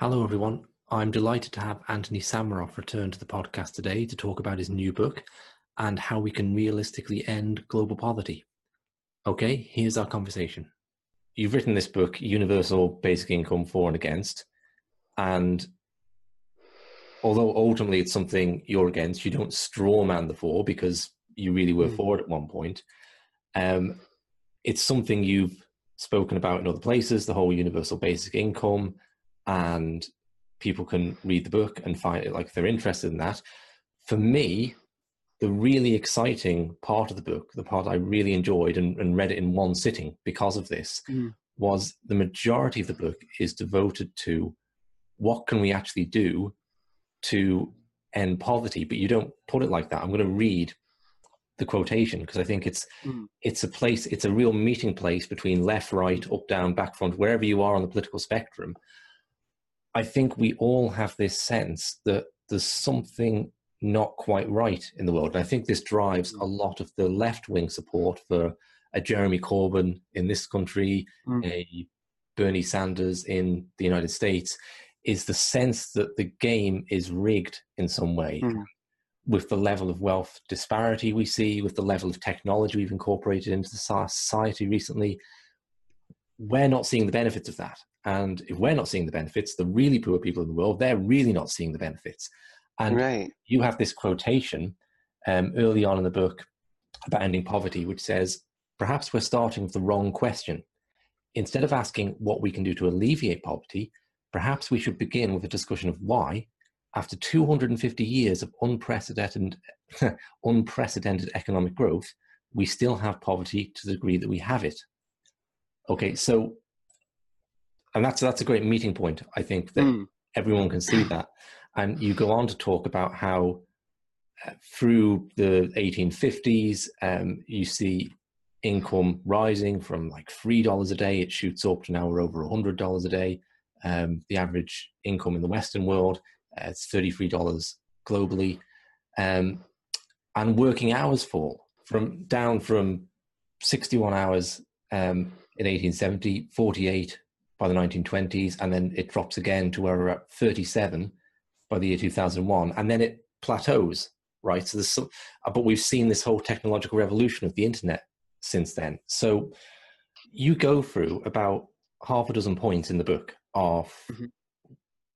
Hello, everyone. I'm delighted to have Antony Sammeroff return to the podcast today to talk about his new book and how we can realistically end global poverty. Okay, here's our conversation. You've written this book, Universal Basic Income For and Against, and although ultimately it's something you're against, you don't straw man the for because you really were mm. for it at one point. Um, it's something you've spoken about in other places, the whole universal basic income, and people can read the book and find it like if they're interested in that. For me, the really exciting part of the book, the part I really enjoyed and, and read it in one sitting because of this, mm. was the majority of the book is devoted to what can we actually do to end poverty. But you don't put it like that. I'm going to read the quotation because I think it's mm. it's a place, it's a real meeting place between left, right, up, down, back, front, wherever you are on the political spectrum. I think we all have this sense that there's something not quite right in the world. And I think this drives a lot of the left wing support for a Jeremy Corbyn in this country, mm. a Bernie Sanders in the United States, is the sense that the game is rigged in some way. Mm. With the level of wealth disparity we see, with the level of technology we've incorporated into the society recently, we're not seeing the benefits of that. And if we're not seeing the benefits, the really poor people in the world, they're really not seeing the benefits. And right. you have this quotation um, early on in the book about ending poverty, which says, perhaps we're starting with the wrong question. Instead of asking what we can do to alleviate poverty, perhaps we should begin with a discussion of why, after 250 years of unprecedented, unprecedented economic growth, we still have poverty to the degree that we have it. Okay, so, and that's that's a great meeting point. I think that mm. everyone can see that. And you go on to talk about how uh, through the 1850s, um, you see income rising from like $3 a day. It shoots up to now we're over $100 a day. Um, the average income in the Western world, uh, it's $33 globally. Um, and working hours fall from down from 61 hours um, in 1870, 48 by the 1920s, and then it drops again to where we're at 37 by the year 2001, and then it plateaus, right? So there's some, uh, but we've seen this whole technological revolution of the internet since then. So you go through about half a dozen points in the book of mm-hmm.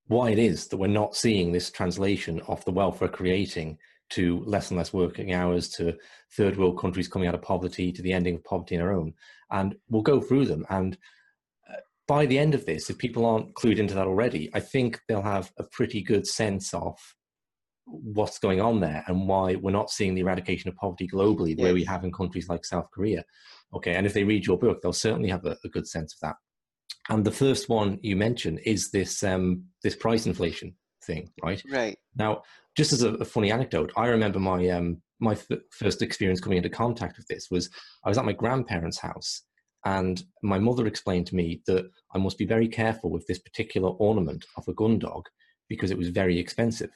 why it is that we're not seeing this translation of the wealth we're creating to less and less working hours, to third world countries coming out of poverty, to the ending of poverty in our own. And we'll go through them. And by the end of this, if people aren't clued into that already, I think they'll have a pretty good sense of what's going on there and why we're not seeing the eradication of poverty globally the yes. way we have in countries like South Korea. Okay, and if they read your book, they'll certainly have a, a good sense of that. And the first one you mentioned is this um, this price inflation thing, right? Right. Now, just as a, a funny anecdote, I remember my um, my f- first experience coming into contact with this was I was at my grandparents' house and my mother explained to me that I must be very careful with this particular ornament of a gun dog because it was very expensive.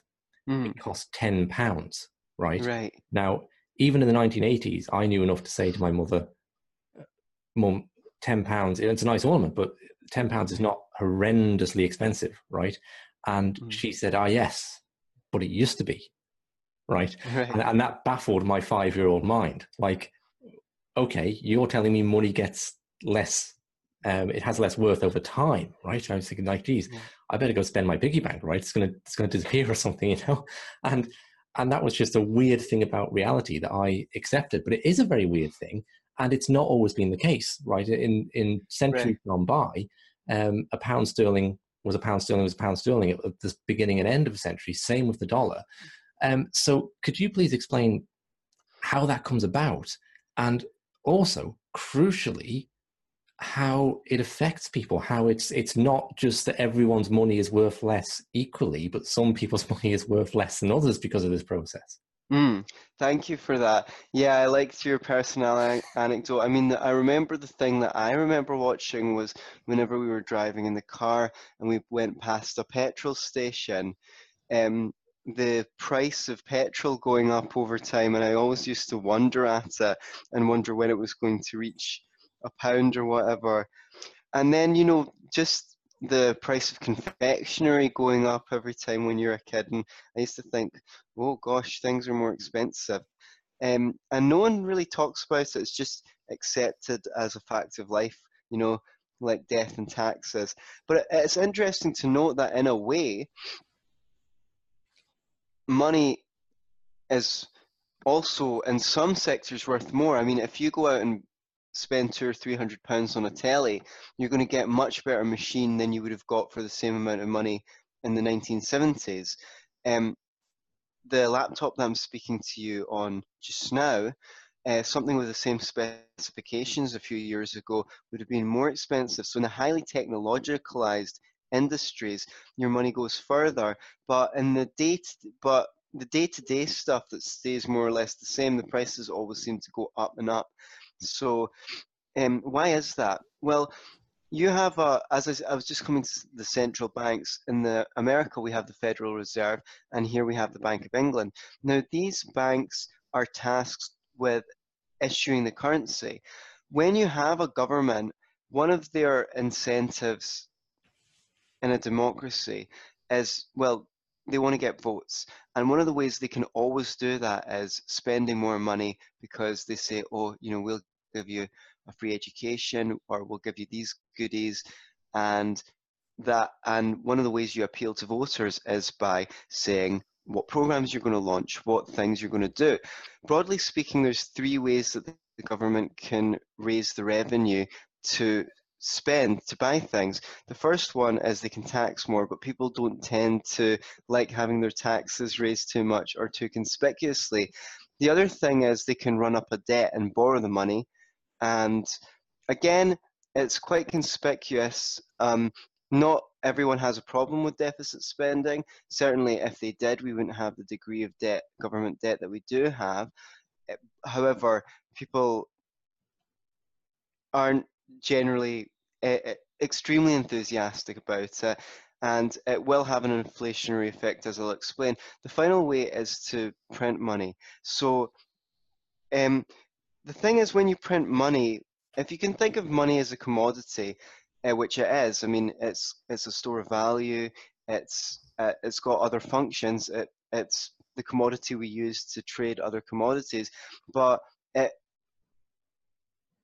Mm. It cost ten pounds, right? Right. Now, even in the 1980s, I knew enough to say to my mother, "Mum, ten pounds. It's a nice ornament, but ten pounds is not horrendously expensive, right?" And mm. she said, "Ah, yes, but it used to be." Right. right. And, and that baffled my five year old mind. Like, okay, you're telling me money gets less um, it has less worth over time, right? I was thinking like, geez, yeah. I better go spend my piggy bank, right? It's gonna it's gonna disappear or something, you know? And and that was just a weird thing about reality that I accepted. But it is a very weird thing, and it's not always been the case, right? In in centuries right. gone by, um, a pound sterling was a pound sterling was a pound sterling at the beginning and end of a century. Same with the dollar. Um, so could you please explain how that comes about, and also crucially how it affects people how it's it's not just that everyone's money is worth less equally but some people's money is worth less than others because of this process. Mm, thank you for that. Yeah i liked your personal anecdote. I mean i remember the thing that i remember watching was whenever we were driving in the car and we went past a petrol station um, the price of petrol going up over time and i always used to wonder at it and wonder when it was going to reach a pound or whatever. And then, you know, just the price of confectionery going up every time when you're a kid, and I used to think, oh gosh, things are more expensive. Um, and no one really talks about it. It's just accepted as a fact of life, you know, like death and taxes. But it's interesting to note that in a way, money is also in some sectors worth more. I mean, if you go out and spend two or three hundred pounds on a telly, you're going to get much better machine than you would have got for the same amount of money in the 1970s. Um, the laptop that I'm speaking to you on just now, uh, something with the same specifications a few years ago would have been more expensive. So in a highly technologicalized industries, your money goes further. But in the date, but the day-to-day stuff that stays more or less the same, the prices always seem to go up and up. So, um, why is that? Well, you have a, as I, I, was just coming to the central banks in the America, we have the Federal Reserve, and here we have the Bank of England. Now, these banks are tasked with issuing the currency. When you have a government, one of their incentives in a democracy is well, they want to get votes. And one of the ways they can always do that is spending more money because they say, oh, you know, we'll give you a free education or we'll give you these goodies. And that and one of the ways you appeal to voters is by saying what programs you're going to launch, what things you're going to do. Broadly speaking, there's three ways that the government can raise the revenue to spend to buy things. The first one is they can tax more, but people don't tend to like having their taxes raised too much or too conspicuously. The other thing is they can run up a debt and borrow the money. And again, it's quite conspicuous. Um, not everyone has a problem with deficit spending. Certainly, if they did, we wouldn't have the degree of debt, government debt that we do have. However, people aren't generally uh, extremely enthusiastic about it and it will have an inflationary effect as I'll explain. The final way is to print money. So um, the thing is when you print money, if you can think of money as a commodity, uh, which it is, I mean, it's it's a store of value. It's uh, it's got other functions. It, it's the commodity we use to trade other commodities, but it,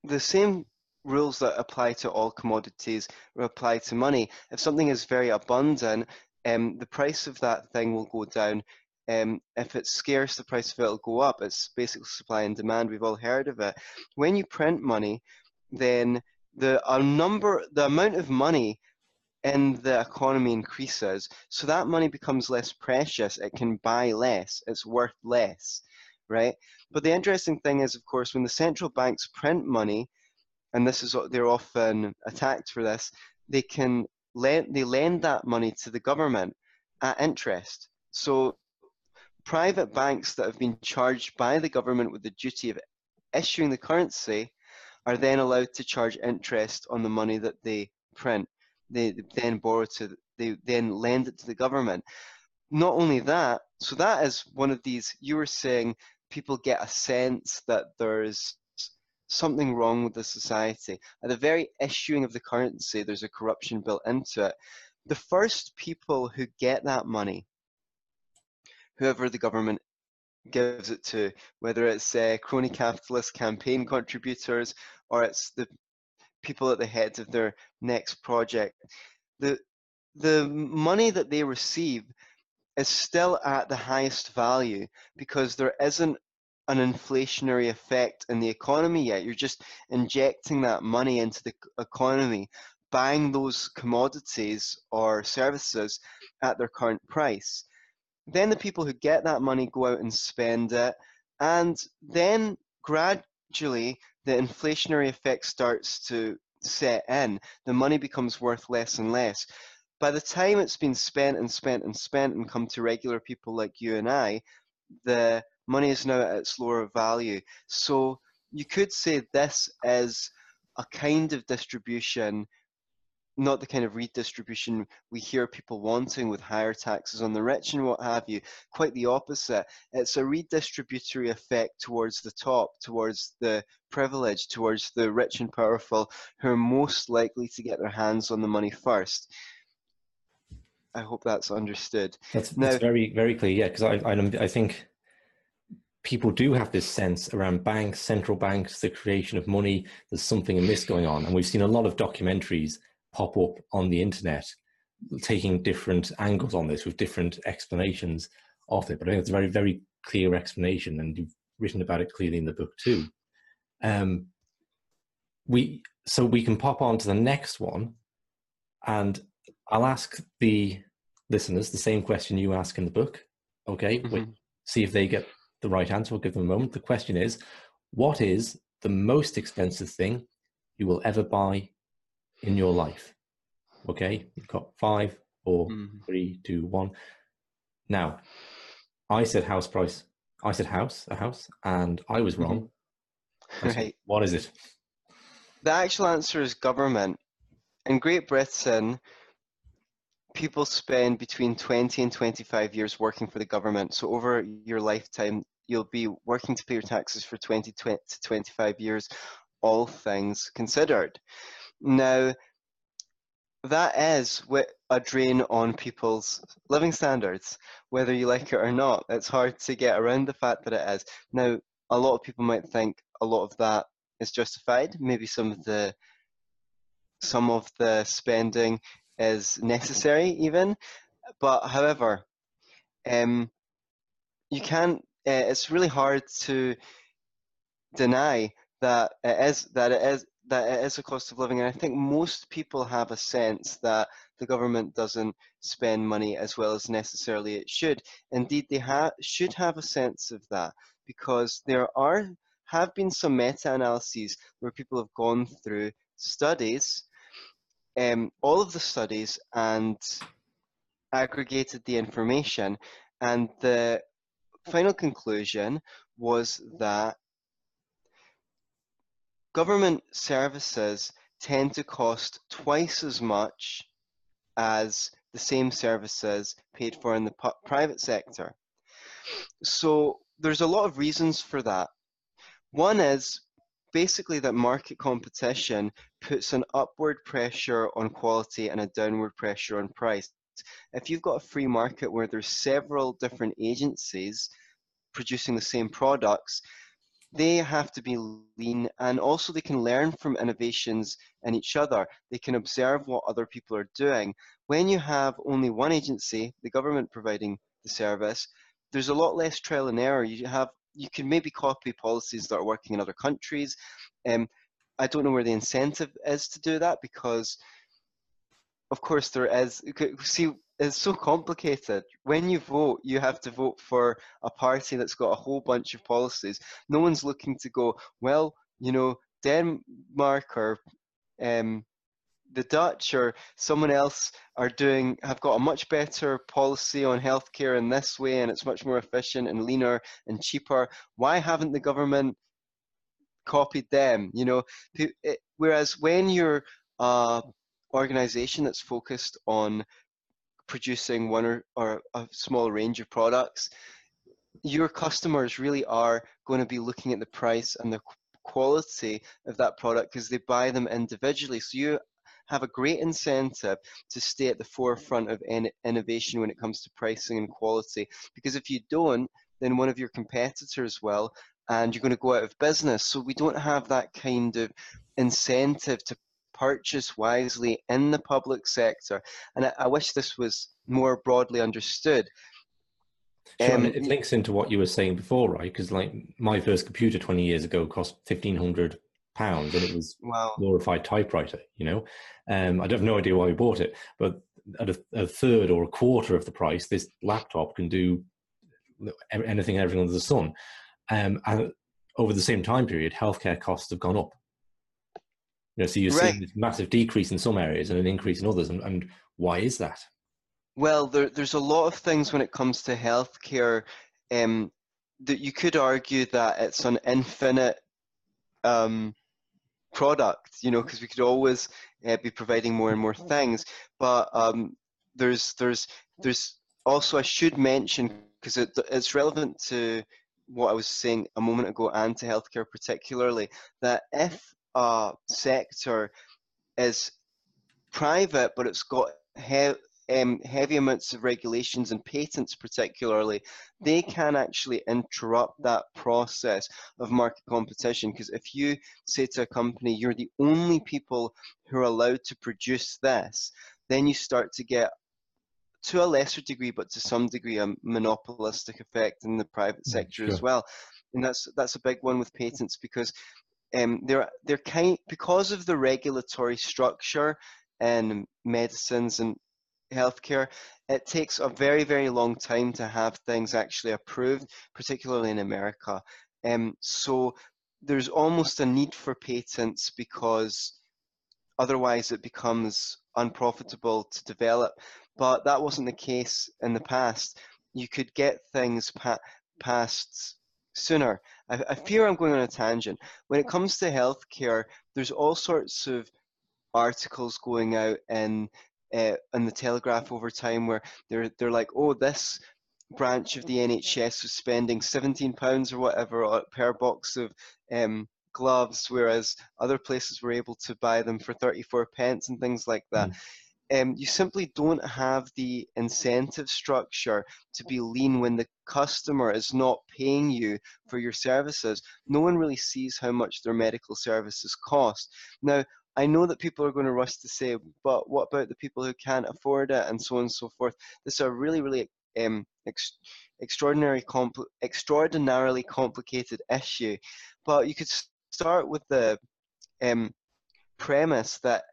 the same rules that apply to all commodities apply to money. If something is very abundant, um, the price of that thing will go down. Um, if it's scarce, the price of it will go up. It's basically supply and demand. We've all heard of it. When you print money, then the number, the amount of money in the economy increases, so that money becomes less precious. It can buy less. It's worth less, right? But the interesting thing is, of course, when the central banks print money, and this is what they're often attacked for this. They can lend they lend that money to the government at interest. So private banks that have been charged by the government with the duty of issuing the currency are then allowed to charge interest on the money that they print. They then borrow to they then lend it to the government. Not only that, so that is one of these you were saying people get a sense that there's something wrong with the society. At the very issuing of the currency, there's a corruption built into it. The first people who get that money, whoever the government gives it to, whether it's uh, crony capitalist campaign contributors or it's the people at the heads of their next project, the the money that they receive is still at the highest value because there isn't an inflationary effect in the economy yet. You're just injecting that money into the economy, buying those commodities or services at their current price. Then the people who get that money go out and spend it, and then gradually the inflationary effect starts to set in. The money becomes worth less and less. By the time it's been spent and spent and spent and come to regular people like you and I, the money is now at its lower value. So you could say this is a kind of distribution not the kind of redistribution we hear people wanting with higher taxes on the rich and what have you. Quite the opposite. It's a redistributory effect towards the top, towards the privileged, towards the rich and powerful who are most likely to get their hands on the money first. I hope that's understood. That's, now, that's very, very clear. Yeah, because I, I, I think people do have this sense around banks, central banks, the creation of money. There's something amiss going on, and we've seen a lot of documentaries pop up on the internet taking different angles on this with different explanations of it. But I think it's a very, very clear explanation, and you've written about it clearly in the book too. Um, we so we can pop on to the next one, and I'll ask the listeners the same question you ask in the book. Okay, mm-hmm. see if they get the right answer. We'll give them a moment. The question is, what is the most expensive thing you will ever buy in your life? Okay, you've got five, four, mm-hmm. three, two, one. Now, I said house price. I said house, a house, and I was wrong. Mm-hmm. Right. What is it? The actual answer is government. In Great Britain, people spend between 20 and 25 years working for the government. So over your lifetime, you'll be working to pay your taxes for 20 to 25 years, all things considered. Now, that is a drain on people's living standards, whether you like it or not. It's hard to get around the fact that it is. Now, a lot of people might think a lot of that is justified. Maybe some of the some of the spending is necessary, even. But however, um, you can't uh, it's really hard to deny that it is that it is that it is a cost of living, and I think most people have a sense that the government doesn't spend money as well as necessarily it should. Indeed, they ha- should have a sense of that because there are have been some meta-analyses where people have gone through studies, um, all of the studies, and aggregated the information, and the final conclusion was that government services tend to cost twice as much as the same services paid for in the private sector. So there's a lot of reasons for that. One is basically that market competition puts an upward pressure on quality and a downward pressure on price if you've got a free market where there's several different agencies producing the same products, they have to be lean and also they can learn from innovations in each other. They can observe what other people are doing. When you have only one agency, the government providing the service, there's a lot less trial and error. You have you can maybe copy policies that are working in other countries. Um, I don't know where the incentive is to do that because of course there is see it's so complicated. When you vote you have to vote for a party that's got a whole bunch of policies. No one's looking to go well you know denmark or um, the dutch or someone else are doing have got a much better policy on healthcare in this way and it's much more efficient and leaner and cheaper. Why haven't the government copied them? You know whereas when you're organization that's focused on producing one or, or a small range of products, your customers really are going to be looking at the price and the quality of that product because they buy them individually. So you have a great incentive to stay at the forefront of innovation when it comes to pricing and quality. Because if you don't, then one of your competitors will, and you're going to go out of business. So we don't have that kind of incentive to purchase wisely in the public sector. And I, I wish this was more broadly understood. Sure, um, it links into what you were saying before, right? Because like my first computer 20 years ago cost 1500 pounds and it was wow. glorified typewriter, you know? Um, I have no idea why we bought it, but at a, a, third or a quarter of the price, this laptop can do anything and everything under the sun. Um, and over the same time period, healthcare costs have gone up. You know, so you're right. seeing this massive decrease in some areas and an increase in others. And, and why is that? Well, there, there's a lot of things when it comes to healthcare um, that you could argue that it's an infinite um, product, you know, because we could always uh, be providing more and more things. But um, there's there's there's also I should mention because it, it's relevant to what I was saying a moment ago and to healthcare particularly that if a sector is private but it's got he- um, heavy amounts of regulations and patents particularly they can actually interrupt that process of market competition because if you say to a company you're the only people who are allowed to produce this then you start to get to a lesser degree, but to some degree, a monopolistic effect in the private mm, sector sure. as well. And that's that's a big one with patents because um, they're they're kind because of the regulatory structure in medicines and healthcare. It takes a very very long time to have things actually approved, particularly in America. Um, so there's almost a need for patents because otherwise it becomes unprofitable to develop but that wasn't the case in the past. You could get things pa- passed sooner. I, I fear I'm going on a tangent. When it comes to healthcare, there's all sorts of articles going out in uh, in the Telegraph over time where they're they're like, oh, this branch of the NHS was spending 17 pounds or whatever per box of um, gloves, whereas other places were able to buy them for 34 pence and things like that. Mm um, you simply don't have the incentive structure to be lean when the customer is not paying you for your services. No one really sees how much their medical services cost. Now, I know that people are going to rush to say, but what about the people who can't afford it and so on and so forth? This is a really, really um, ex- extraordinary compl- extraordinarily complicated issue. But you could start with the um, premise that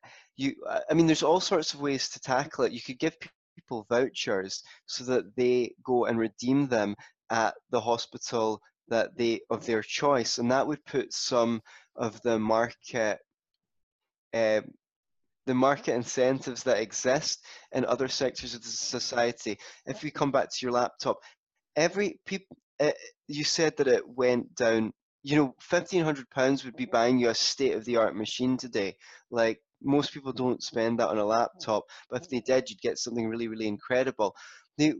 you i mean there's all sorts of ways to tackle it. You could give people vouchers so that they go and redeem them at the hospital that they of their choice and that would put some of the market uh, the market incentives that exist in other sectors of society. If we come back to your laptop every people uh, you said that it went down. You know 1500 pounds would be buying you a state of the art machine today. Like most people don't spend that on a laptop, but if they did, you'd get something really, really incredible. The,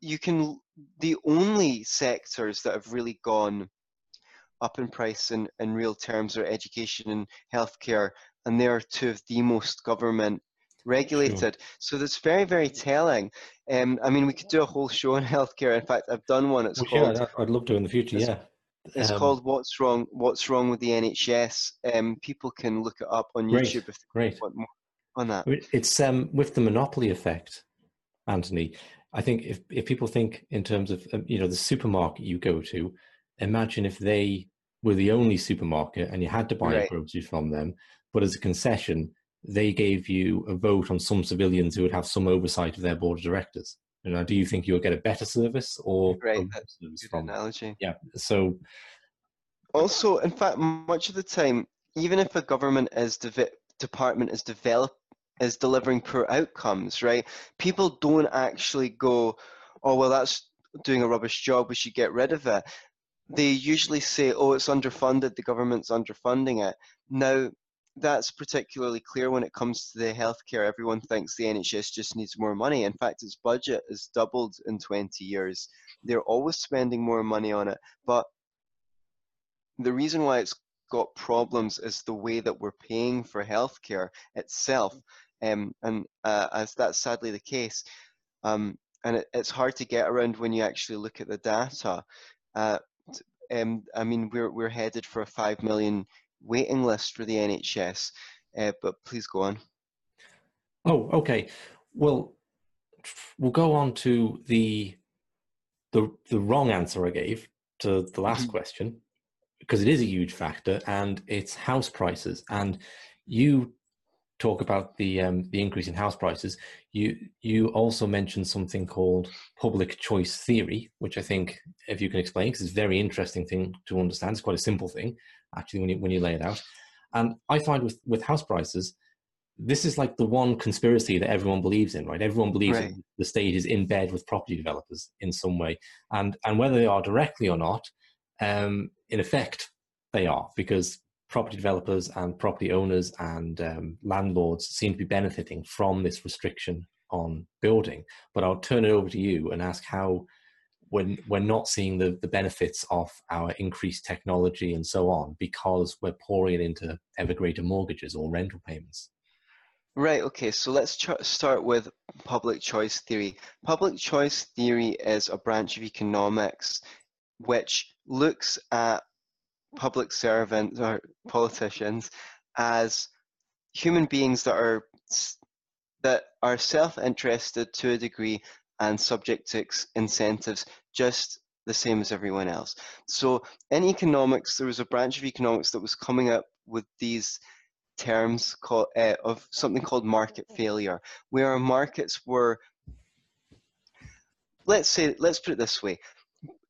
you can the only sectors that have really gone up in price in, in real terms are education and healthcare, and they are two of the most government regulated. Sure. So that's very, very telling. Um, I mean, we could do a whole show on healthcare. In fact, I've done one. It's well, called. Yeah, I'd love to in the future. Yeah. It's um, called "What's Wrong? What's Wrong with the NHS?" Um, people can look it up on great, YouTube if they great. want more on that. It's um, with the monopoly effect, Antony. I think if if people think in terms of um, you know the supermarket you go to, imagine if they were the only supermarket and you had to buy right. groceries from them, but as a concession, they gave you a vote on some civilians who would have some oversight of their board of directors. You know, do you think you'll get a better service or great service from analogy? Yeah. So also, in fact, much of the time, even if a government is de- department is develop is delivering poor outcomes, right? People don't actually go, "Oh, well, that's doing a rubbish job. We should get rid of it." They usually say, "Oh, it's underfunded. The government's underfunding it." Now, that's particularly clear when it comes to the healthcare. Everyone thinks the NHS just needs more money. In fact, its budget has doubled in 20 years. They're always spending more money on it. But the reason why it's got problems is the way that we're paying for healthcare itself. Um, and uh, as that's sadly the case, um, and it, it's hard to get around when you actually look at the data. Uh, um, I mean, we're we're headed for a five million waiting list for the NHS. Uh, but please go on. Oh, okay. Well, we'll go on to the the the wrong answer I gave to the last mm-hmm. question because it is a huge factor, and it's house prices. And you talk about the um, the increase in house prices. You you also mentioned something called public choice theory, which I think, if you can explain, because it's a very interesting thing to understand. It's quite a simple thing, actually when you when you lay it out. And I find with with house prices, this is like the one conspiracy that everyone believes in, right? Everyone believes right. the state is in bed with property developers in some way, and and whether they are directly or not, um, in effect, they are because property developers and property owners and um, landlords seem to be benefiting from this restriction on building. But I'll turn it over to you and ask how, when we're not seeing the, the benefits of our increased technology and so on, because we're pouring it into ever greater mortgages or rental payments. Right, okay, so let's ch- start with public choice theory. Public choice theory is a branch of economics which looks at public servants or politicians as human beings that are that are self-interested to a degree and subject to incentives just the same as everyone else. So in economics, there was a branch of economics that was coming up with these terms called, uh, of something called market failure, where markets were, let's say, let's put it this way,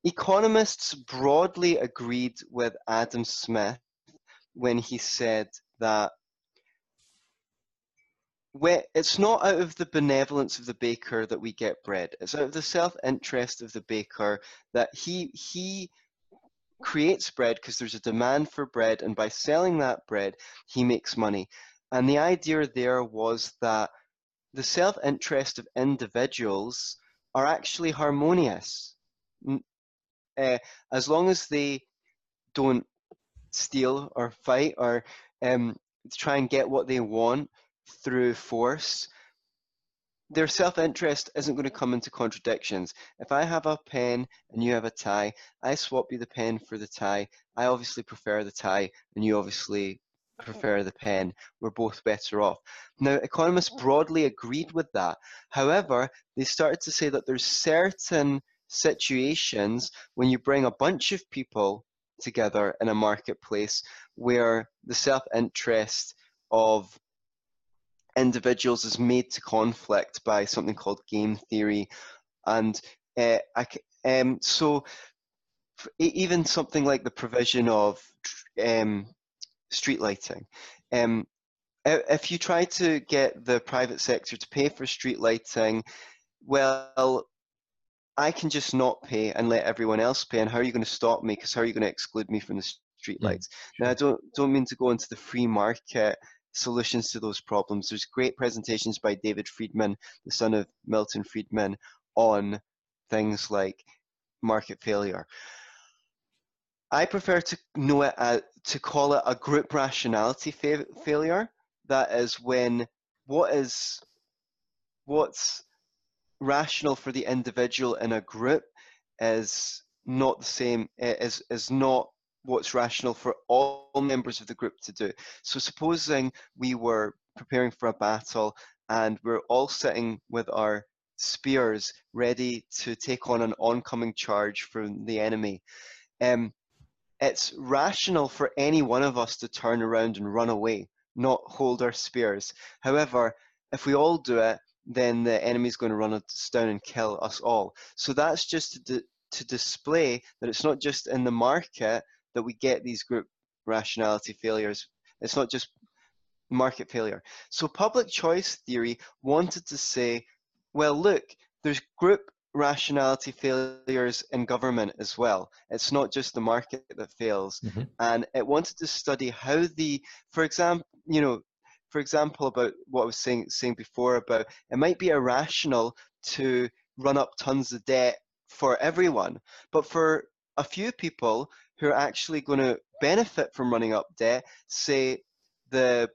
economists broadly agreed with Adam Smith when he said that it's not out of the benevolence of the baker that we get bread. It's out of the self-interest of the baker that he he creates bread because there's a demand for bread, and by selling that bread, he makes money. And the idea there was that the self interest of individuals are actually harmonious. Uh, as long as they don't steal or fight or um, try and get what they want through force, their self-interest isn't going to come into contradictions. If I have a pen and you have a tie, I swap you the pen for the tie. I obviously prefer the tie, and you obviously prefer the pen. We're both better off. Now, economists broadly agreed with that. However, they started to say that there's certain situations when you bring a bunch of people together in a marketplace where the self-interest of individuals is made to conflict by something called game theory, and uh, I, um, so even something like the provision of um, street lighting. Um, if you try to get the private sector to pay for street lighting, well, I can just not pay and let everyone else pay. And how are you going to stop me? Because how are you going to exclude me from the street lights? Sure. Now, I don't don't mean to go into the free market solutions to those problems. There's great presentations by David Friedman, the son of Milton Friedman, on things like market failure. I prefer to know it uh, to call it a group rationality fa- failure. That is when what is what's rational for the individual in a group is not the same is is not what's rational for all members of the group to do. So supposing we were preparing for a battle and we're all sitting with our spears ready to take on an oncoming charge from the enemy. Um, it's rational for any one of us to turn around and run away, not hold our spears. However, if we all do it, then the enemy's going to run us down and kill us all. So that's just to, to display that it's not just in the market that we get these group rationality failures. It's not just market failure. So public choice theory wanted to say, well, look, there's group rationality failures in government as well. It's not just the market that fails. Mm-hmm. And it wanted to study how the, for example, you know, for example, about what I was saying saying before about it might be irrational to run up tons of debt for everyone, but for a few people who are actually going to benefit from running up debt, say the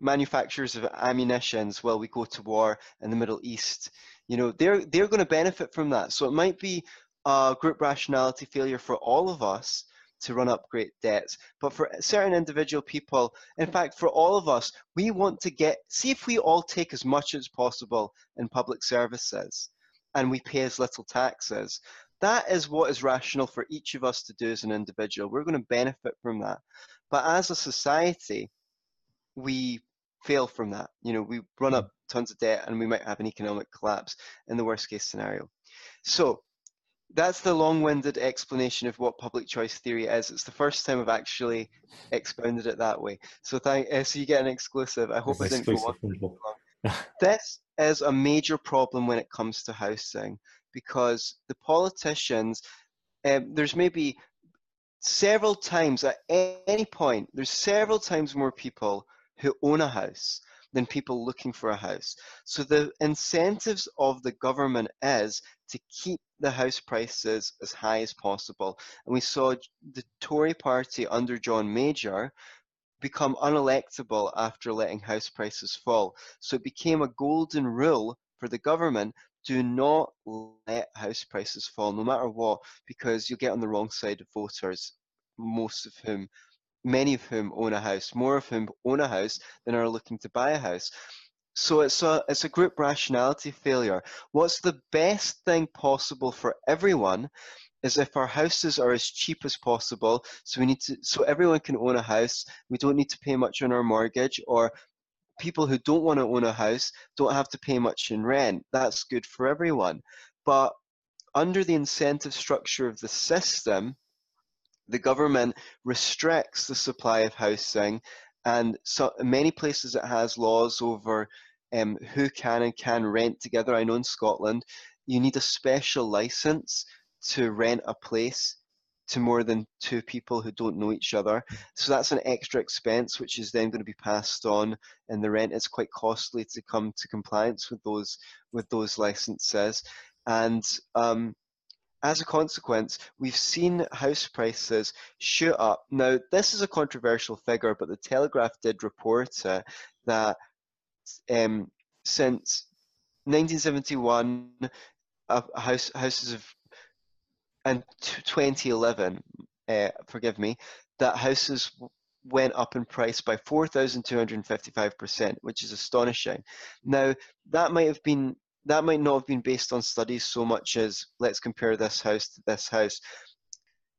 manufacturers of ammunitions while we go to war in the Middle East, you know, they're they're going to benefit from that. So it might be a group rationality failure for all of us to run up great debts. But for certain individual people, in fact, for all of us, we want to get, see if we all take as much as possible in public services and we pay as little taxes. That is what is rational for each of us to do as an individual. We're going to benefit from that. But as a society, we fail from that. You know, we run up tons of debt and we might have an economic collapse in the worst case scenario. So that's the long-winded explanation of what public choice theory is. It's the first time I've actually expounded it that way. So thank uh, so you get an exclusive. I hope it's I didn't go on. this is a major problem when it comes to housing because the politicians, um, there's maybe several times at any point, there's several times more people who own a house than people looking for a house. So the incentives of the government is to keep the house prices as high as possible. And we saw the Tory party under John Major become unelectable after letting house prices fall. So it became a golden rule for the government do not let house prices fall no matter what because you'll get on the wrong side of voters most of whom many of whom own a house, more of whom own a house than are looking to buy a house. So it's a it's a group rationality failure. What's the best thing possible for everyone is if our houses are as cheap as possible. So we need to so everyone can own a house. We don't need to pay much on our mortgage or people who don't want to own a house don't have to pay much in rent. That's good for everyone. But under the incentive structure of the system, the government restricts the supply of housing, and so in many places it has laws over um, who can and can rent together. I know in Scotland, you need a special license to rent a place to more than two people who don't know each other. So that's an extra expense, which is then going to be passed on in the rent. It's quite costly to come to compliance with those with those licenses, and um, as a consequence, we've seen house prices shoot up. Now, this is a controversial figure, but the Telegraph did report uh, that um, since 1971, uh, house, houses have, and 2011, uh, forgive me, that houses went up in price by 4,255%, which is astonishing. Now, that might have been that might not have been based on studies so much as let's compare this house to this house.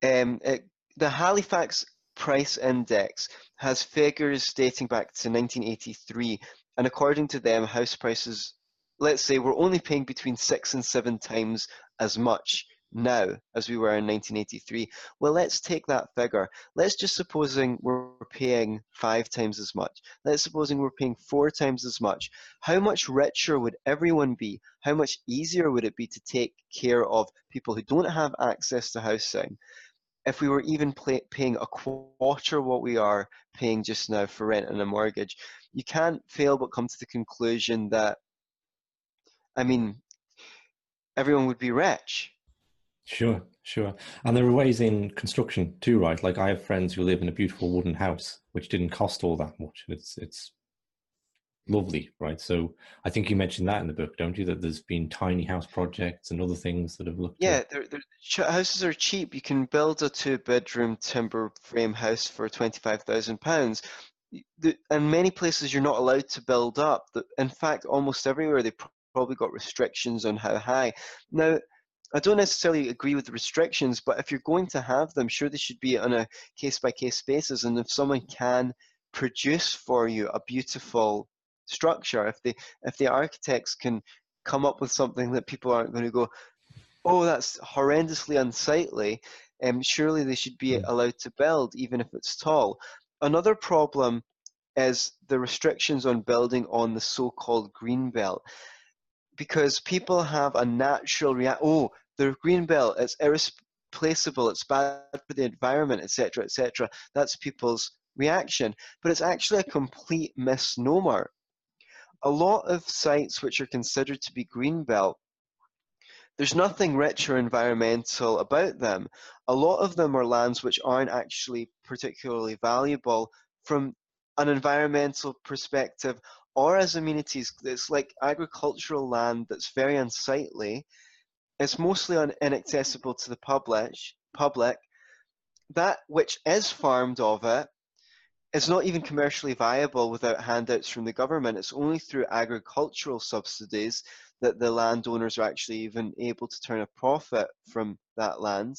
Um, it, the Halifax Price Index has figures dating back to 1983, and according to them, house prices, let's say, we're only paying between six and seven times as much now as we were in 1983. Well, let's take that figure. Let's just supposing we're paying five times as much. Let's supposing we're paying four times as much. How much richer would everyone be? How much easier would it be to take care of people who don't have access to housing? If we were even pay, paying a quarter what we are paying just now for rent and a mortgage, you can't fail but come to the conclusion that, I mean, everyone would be rich Sure, sure. And there are ways in construction too, right? Like I have friends who live in a beautiful wooden house, which didn't cost all that much. It's it's lovely, right? So I think you mentioned that in the book, don't you? That there's been tiny house projects and other things that have looked. Yeah, they're, they're, houses are cheap. You can build a two-bedroom timber frame house for twenty-five thousand pounds. And many places you're not allowed to build up. In fact, almost everywhere they probably got restrictions on how high. Now, I don't necessarily agree with the restrictions, but if you're going to have them, sure they should be on a case by case basis. And if someone can produce for you a beautiful structure, if the if the architects can come up with something that people aren't going to go, oh, that's horrendously unsightly, um, surely they should be hmm. allowed to build, even if it's tall. Another problem is the restrictions on building on the so-called green belt because people have a natural react. Oh, the green belt it's irreplaceable it's bad for the environment etc etc that's people's reaction. But it's actually a complete misnomer. A lot of sites which are considered to be green belt there's nothing rich or environmental about them. A lot of them are lands which aren't actually particularly valuable from an environmental perspective or as amenities. It's like agricultural land that's very unsightly it's mostly un- inaccessible to the public. Public. That which is farmed of it is not even commercially viable without handouts from the government. It's only through agricultural subsidies that the landowners are actually even able to turn a profit from that land.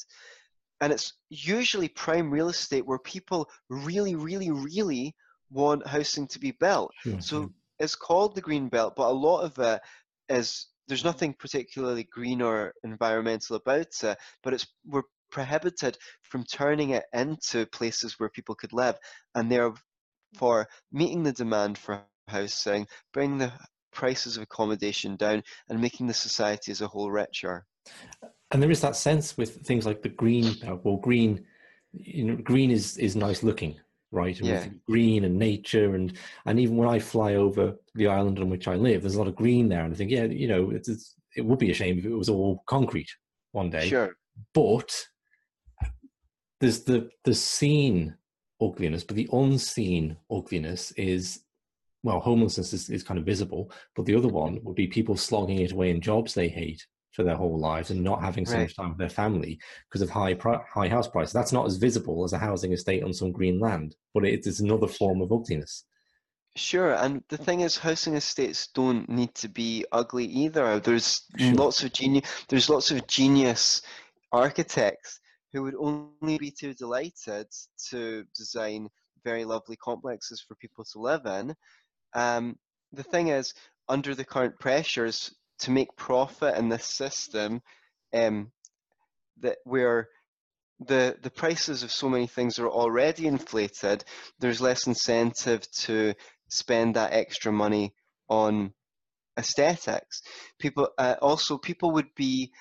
And it's usually prime real estate where people really, really, really want housing to be built. Sure, so it's called the green belt, but a lot of it is there's nothing particularly green or environmental about it, but it's we're prohibited from turning it into places where people could live, and therefore meeting the demand for housing, bringing the prices of accommodation down, and making the society as a whole richer. And there is that sense with things like the green, uh, well, green you know, green is is nice looking, right? And Yeah. green and nature, and and even when I fly over the island on which I live, there's a lot of green there, and I think, yeah, you know, it's, it's it would be a shame if it was all concrete one day. Sure. But there's the the seen ugliness, but the unseen ugliness is well, homelessness is, is kind of visible, but the other one would be people slogging it away in jobs they hate for their whole lives and not having so Right. much time with their family because of high pri- high house prices. That's not as visible as a housing estate on some green land, but it is another form of ugliness. Sure, and the thing is, housing estates don't need to be ugly either. There's Sure. lots of genius. There's lots of genius architects who would only be too delighted to design very lovely complexes for people to live in. Um, the thing is, under the current pressures to make profit in this system, um, that where the the prices of so many things are already inflated, there's less incentive to spend that extra money on aesthetics. People uh, also people would be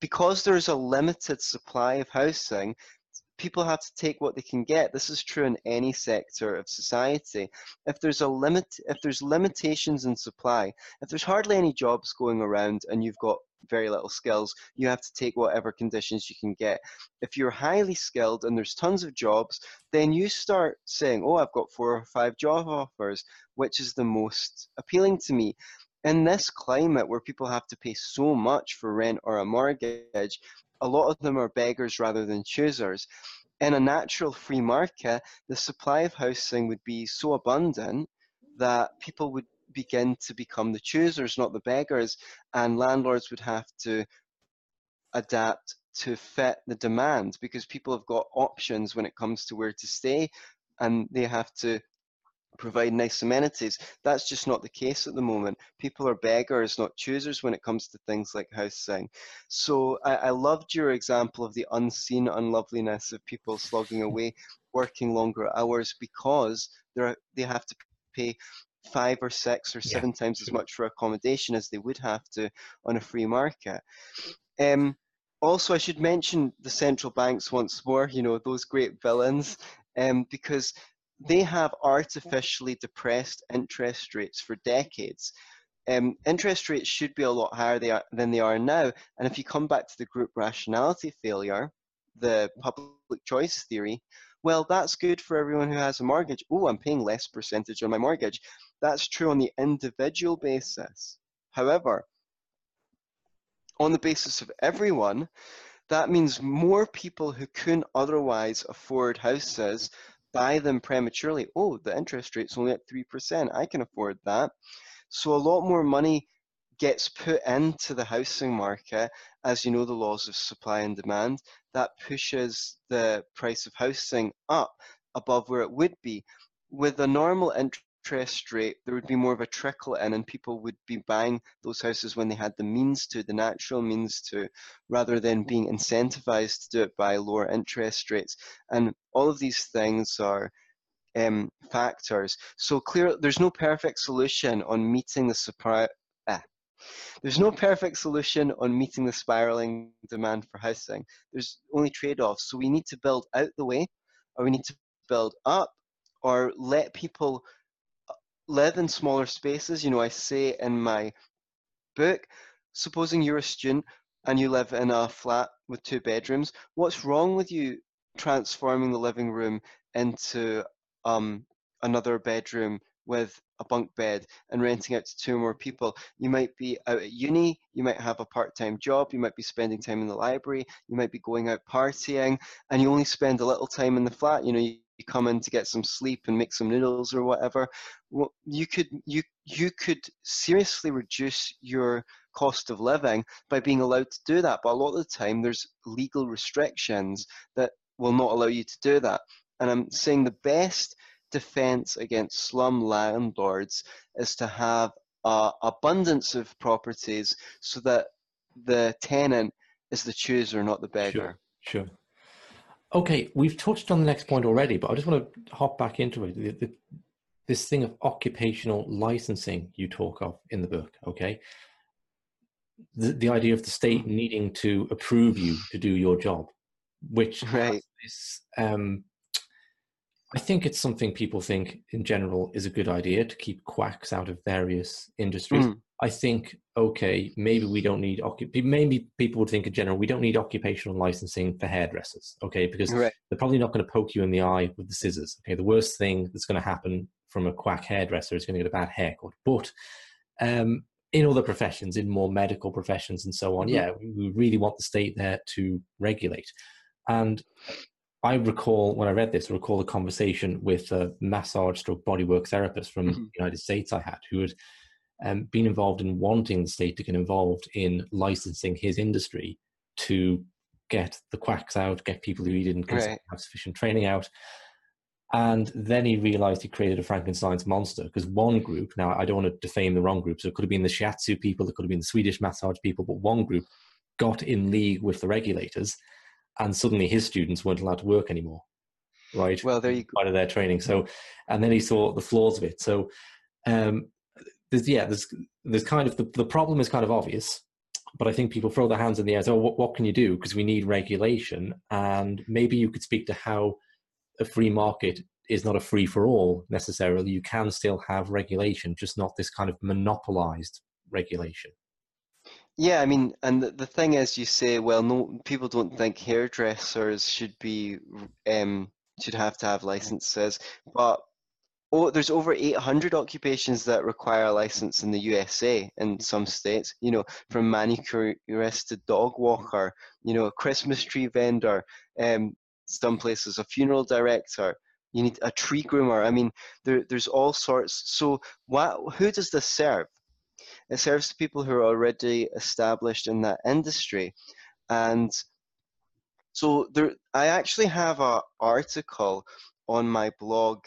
because there's a limited supply of housing. People have to take what they can get. This is true in any sector of society. If there's a limit, if there's limitations in supply, if there's hardly any jobs going around and you've got very little skills, you have to take whatever conditions you can get. If you're highly skilled and there's tons of jobs, then you start saying, Oh, I've got four or five job offers, which is the most appealing to me. In this climate where people have to pay so much for rent or a mortgage, a lot of them are beggars rather than choosers. In a natural free market, the supply of housing would be so abundant that people would begin to become the choosers, not the beggars, and landlords would have to adapt to fit the demand because people have got options when it comes to where to stay and they have to provide nice amenities. That's just not the case at the moment. People are beggars, not choosers when it comes to things like housing. So I, I loved your example of the unseen unloveliness of people slogging away, working longer hours because they're, they have to pay five or six or Yeah, seven times as much for accommodation as they would have to on a free market. Um, also, I should mention the central banks once more, you know, those great villains, um, because they have artificially depressed interest rates for decades. Um, interest rates should be a lot higher they are, than they are now. And if you come back to the group rationality failure, the public choice theory, well, that's good for everyone who has a mortgage. Oh, I'm paying less percentage on my mortgage. That's true on the individual basis. However, on the basis of everyone, that means more people who couldn't otherwise afford houses buy them prematurely. Oh, the interest rate's only at 3%. I can afford that. So a lot more money gets put into the housing market, as you know, the laws of supply and demand. That pushes the price of housing up above where it would be. With a normal interest rate, there would be more of a trickle in, and people would be buying those houses when they had the means to, the natural means to, rather than being incentivized to do it by lower interest rates. And all of these things are um, factors. So clear, there's no perfect solution on meeting the supply. Ah, there's no perfect solution on meeting the spiraling demand for housing. There's only trade-offs. So we need to build out the way, or we need to build up, or let people live in smaller spaces. You know, I say in my book, supposing you're a student and you live in a flat with two bedrooms, what's wrong with you transforming the living room into um, another bedroom with a bunk bed and renting out to two more people? You might be out at uni, you might have a part time job, you might be spending time in the library, you might be going out partying, and you only spend a little time in the flat. You know, you, you come in to get some sleep and make some noodles or whatever. Well, you could you you could seriously reduce your cost of living by being allowed to do that. But a lot of the time, there's legal restrictions that will not allow you to do that. And I'm saying the best defense against slum landlords is to have uh, abundance of properties so that the tenant is the chooser, not the beggar. Sure. Sure. Okay, we've touched on the next point already, but I just want to hop back into it. The, the, this thing of occupational licensing you talk of in the book, okay? The, the idea of the state needing to approve you to do your job, which Right. Um, I think it's something people think in general is a good idea to keep quacks out of various industries. Mm. I think okay, maybe we don't need maybe people would think in general we don't need occupational licensing for hairdressers, okay, because right. they're probably not going to poke you in the eye with the scissors. Okay, the worst thing that's going to happen from a quack hairdresser is going to get a bad haircut. But um, in other professions, in more medical professions and so on, mm-hmm. yeah, we really want the state there to regulate. And I recall when I read this, I recall a conversation with a massage stroke bodywork therapist from mm-hmm. the United States I had who had um, been involved in wanting the state to get involved in licensing his industry to get the quacks out, get people who he didn't right. have sufficient training out. And then he realized he created a Frankenstein's monster because one group, now I don't want to defame the wrong group, so it could have been the shiatsu people, it could have been the Swedish massage people, but one group got in league with the regulators and suddenly his students weren't allowed to work anymore right well there you go part of their training so and then he saw the flaws of it so um there's yeah there's there's kind of the, the problem is kind of obvious but i think people throw their hands in the air so what, what can you do? Because we need regulation. And maybe you could speak to how a free market is not a free for all necessarily. You can still have regulation just not this kind of monopolized regulation. Yeah, I mean, and the, the thing is, you say, well, no, people don't think hairdressers should be um, should have to have licenses, but oh, there's over 800 occupations that require a license in the USA in some states. You know, from manicurist to dog walker, you know, a Christmas tree vendor, um, some places a funeral director. You need a tree groomer. I mean, there, there's all sorts. So, what, who does this serve? It serves people who are already established in that industry. And so there, I actually have an article on my blog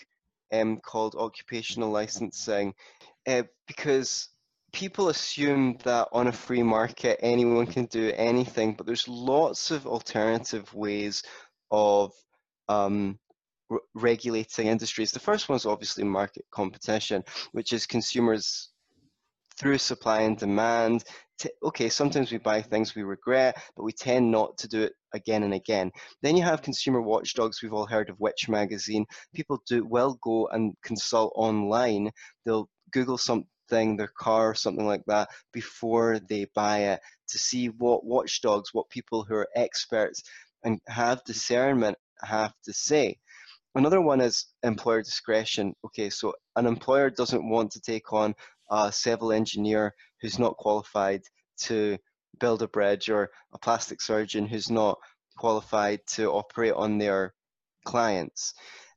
um, called Occupational Licensing uh, because people assume that on a free market anyone can do anything, but there's lots of alternative ways of um, regulating industries. The first one is obviously market competition, which is consumers through supply and demand. Okay, sometimes we buy things we regret, but we tend not to do it again and again. Then you have consumer watchdogs. We've all heard of Which Magazine. People do will go and consult online. They'll Google something, their car or something like that, before they buy it to see what watchdogs, what people who are experts and have discernment have to say. Another one is employer discretion. Okay, so an employer doesn't want to take on a civil engineer who's not qualified to build a bridge or a plastic surgeon who's not qualified to operate on their clients.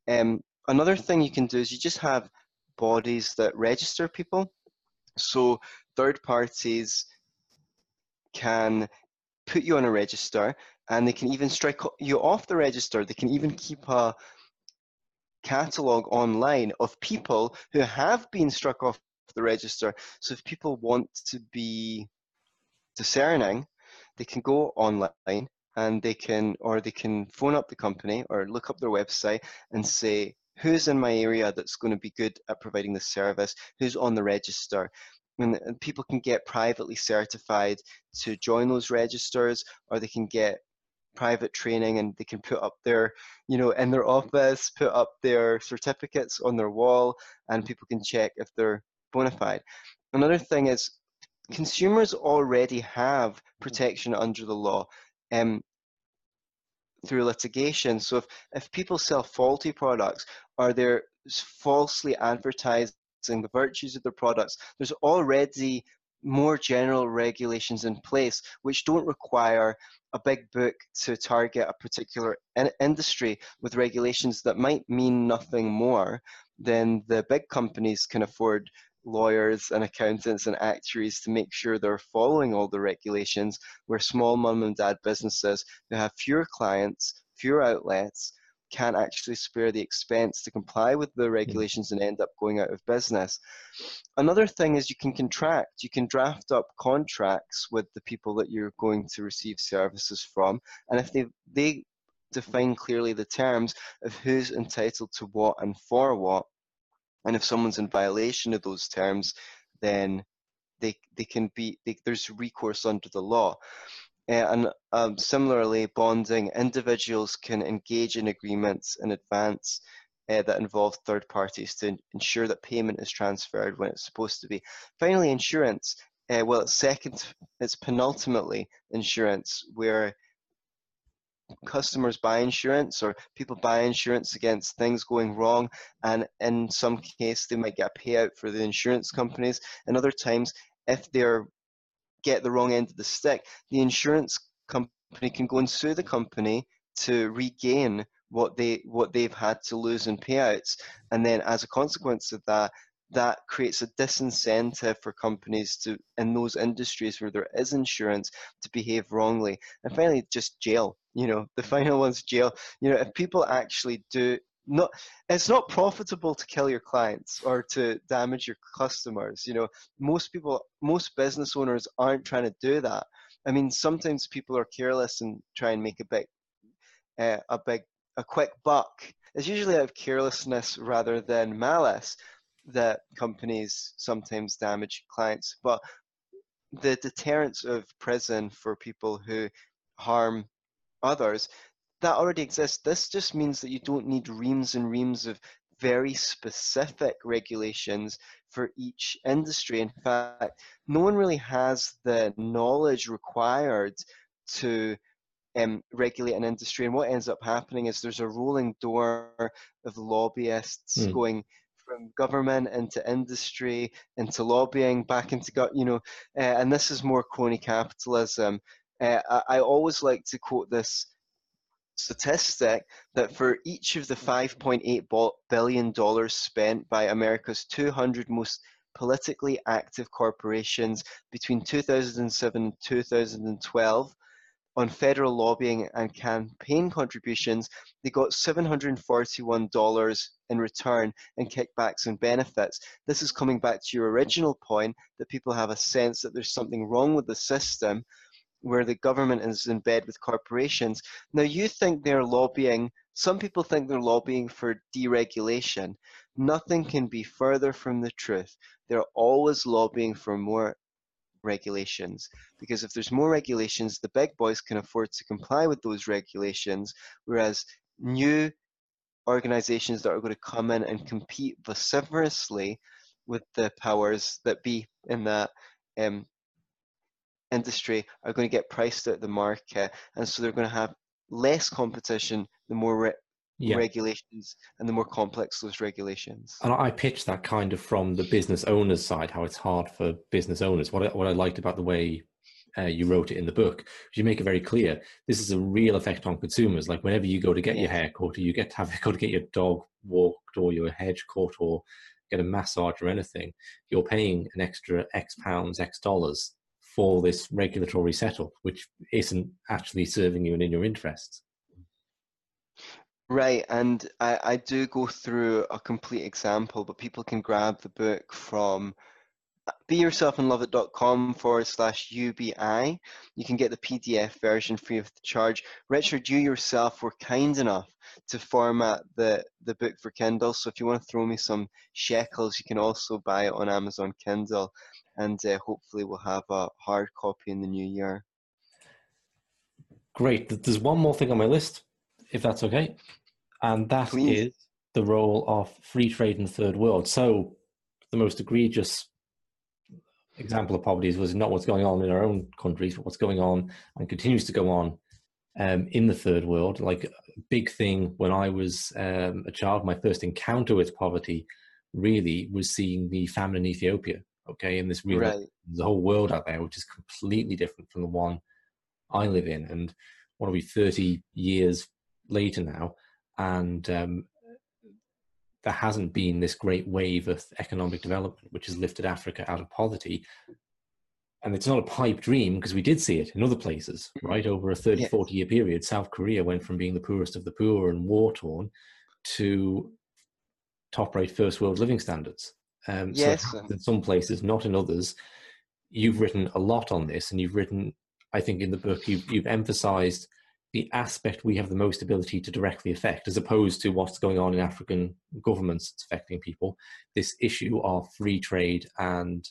Um, another thing you can do is you just have bodies that register people. So third parties can put you on a register and they can even strike you off the register. They can even keep a catalog online of people who have been struck off the register. So if people want to be discerning, they can go online and they can, or they can phone up the company or look up their website and say, who's in my area that's going to be good at providing this service, who's on the register. And, and people can get privately certified to join those registers, or they can get private training and they can put up their you know in their office put up their certificates on their wall and people can check if they're bona fide. Another thing is consumers already have protection under the law um, through litigation. So if, if people sell faulty products or they're falsely advertising the virtues of their products, there's already more general regulations in place which don't require a big book to target a particular in- industry with regulations that might mean nothing more than the big companies can afford lawyers and accountants and actuaries to make sure they're following all the regulations where small mum and dad businesses who have fewer clients, fewer outlets, can't actually spare the expense to comply with the hmm. regulations and end up going out of business. Another thing is you can contract, you can draft up contracts with the people that you're going to receive services from, and if they they define clearly the terms of who's entitled to what and for what, and if someone's in violation of those terms, then they they can be they, there's recourse under the law. And um, similarly, bonding, individuals can engage in agreements in advance uh, that involve third parties to ensure that payment is transferred when it's supposed to be. Finally, insurance. Uh, well, it's second, it's penultimately insurance, where customers buy insurance or people buy insurance against things going wrong and in some case they might get a payout for the insurance companies. And other times if they're get the wrong end of the stick the insurance company can go and sue the company to regain what they what they've had to lose in payouts. And then as a consequence of that that creates a disincentive for companies to in those industries where there is insurance to behave wrongly. And finally just jail you know the final one's jail. You know if people actually do not it's not profitable to kill your clients or to damage your customers you know. Most people most business owners aren't trying to do that. I mean sometimes people are careless and try and make a big uh, a big a quick buck. It's usually out of carelessness rather than malice that companies sometimes damage clients. But the deterrence of prison for people who harm others that already exists. This just means that you don't need reams and reams of very specific regulations for each industry. In fact, no one really has the knowledge required to um, regulate an industry. And what ends up happening is there's a rolling door of lobbyists mm. going from government into industry into lobbying back into you know uh, and this is more crony capitalism uh, I, I, always like to quote this statistic that for each of the $5.8 billion spent by America's 200 most politically active corporations between 2007 and 2012 on federal lobbying and campaign contributions, they got $741 in return in kickbacks and benefits. This is coming back to your original point that people have a sense that there's something wrong with the system where the government is in bed with corporations. Now, you think they're lobbying, some people think they're lobbying for deregulation. Nothing can be further from the truth. They're always lobbying for more regulations because if there's more regulations, the big boys can afford to comply with those regulations, whereas new organizations that are going to come in and compete vociferously with the powers that be in that um, industry are going to get priced out of the market, and so they're going to have less competition the more re- yeah. regulations and the more complex those regulations. And I pitched that kind of from the business owners side, how it's hard for business owners. What I, what I liked about the way uh, you wrote it in the book, you make it very clear this is a real effect on consumers. Like whenever you go to get your hair cut, or you get to have go to get your dog walked, or your hedge cut, or get a massage or anything, you're paying an extra X pounds, X dollars for this regulatory setup, which isn't actually serving you and in your interests. Right, and I, I do go through a complete example, but people can grab the book from beyourselfandloveit.com forward slash UBI. You can get the PDF version free of charge. Richard, you yourself were kind enough to format the, the book for Kindle. So if you want to throw me some shekels, you can also buy it on Amazon Kindle and uh, hopefully we'll have a hard copy in the new year. Great. There's one more thing on my list, if that's okay, and that Please. is the role of free trade in the third world. So, the most egregious example of poverty was not what's going on in our own countries, but what's going on and continues to go on um, in the third world. Like a big thing when I was um, a child, my first encounter with poverty really was seeing the famine in Ethiopia okay in this real right. the whole world out there which is completely different from the one i live in and what are we 30 years later now and um, there hasn't been this great wave of economic development which has lifted africa out of poverty and it's not a pipe dream because we did see it in other places mm-hmm. right over a 30 yes. 40 year period south korea went from being the poorest of the poor and war torn to top rate first world living standards um, yes. So in some places, not in others. You've written a lot on this, and you've written, I think, in the book, you've, you've emphasized the aspect we have the most ability to directly affect, as opposed to what's going on in African governments that's affecting people. This issue of free trade and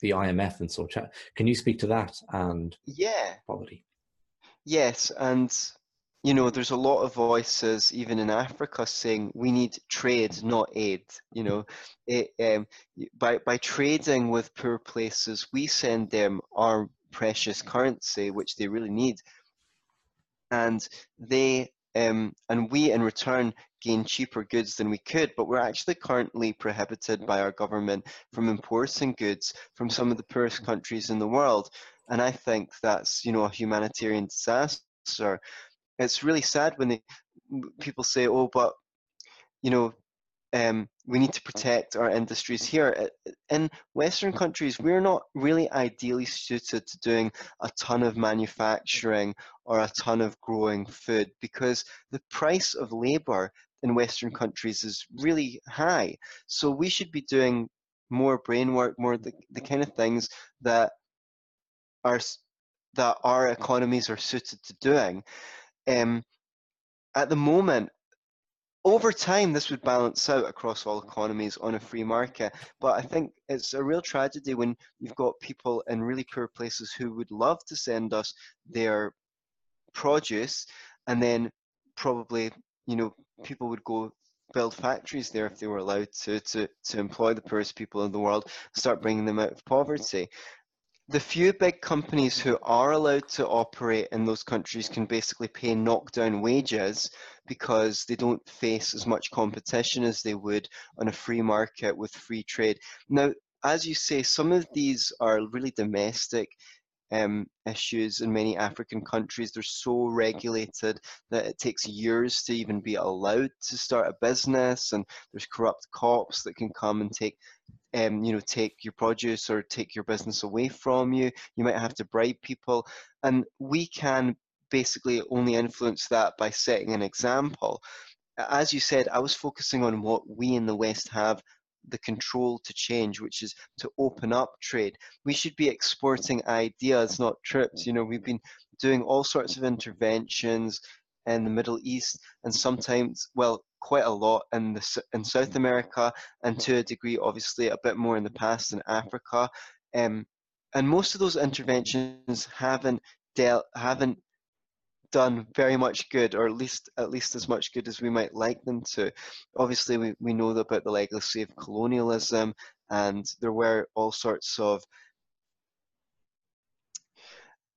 the IMF and such. Can you speak to that and yeah poverty? Yes, and you know, there's a lot of voices, even in Africa, saying we need trade, not aid. You know, it, um, by by trading with poor places, we send them our precious currency, which they really need, and they um, and we in return gain cheaper goods than we could. But we're actually currently prohibited by our government from importing goods from some of the poorest countries in the world, and I think that's you know a humanitarian disaster it's really sad when they, people say, "Oh, but you know, um, we need to protect our industries here." In Western countries, we're not really ideally suited to doing a ton of manufacturing or a ton of growing food because the price of labor in Western countries is really high. So we should be doing more brain work, more the, the kind of things that are that our economies are suited to doing. Um, at the moment, over time, this would balance out across all economies on a free market. But I think it's a real tragedy when you've got people in really poor places who would love to send us their produce, and then probably, you know, people would go build factories there if they were allowed to, to, to employ the poorest people in the world, start bringing them out of poverty the few big companies who are allowed to operate in those countries can basically pay knockdown wages because they don't face as much competition as they would on a free market with free trade. Now, as you say, some of these are really domestic um, issues in many African countries. They're so regulated that it takes years to even be allowed to start a business, and there's corrupt cops that can come and take um, you know, take your produce or take your business away from you. You might have to bribe people. And we can basically only influence that by setting an example. As you said, I was focusing on what we in the West have the control to change, which is to open up trade. We should be exporting ideas, not trips. You know, we've been doing all sorts of interventions in the Middle East and sometimes, well, quite a lot in the in South America, and to a degree, obviously, a bit more in the past in Africa. Um, and most of those interventions haven't dealt haven't done very much good, or at least at least as much good as we might like them to. Obviously, we, we know about the legacy of colonialism, and there were all sorts of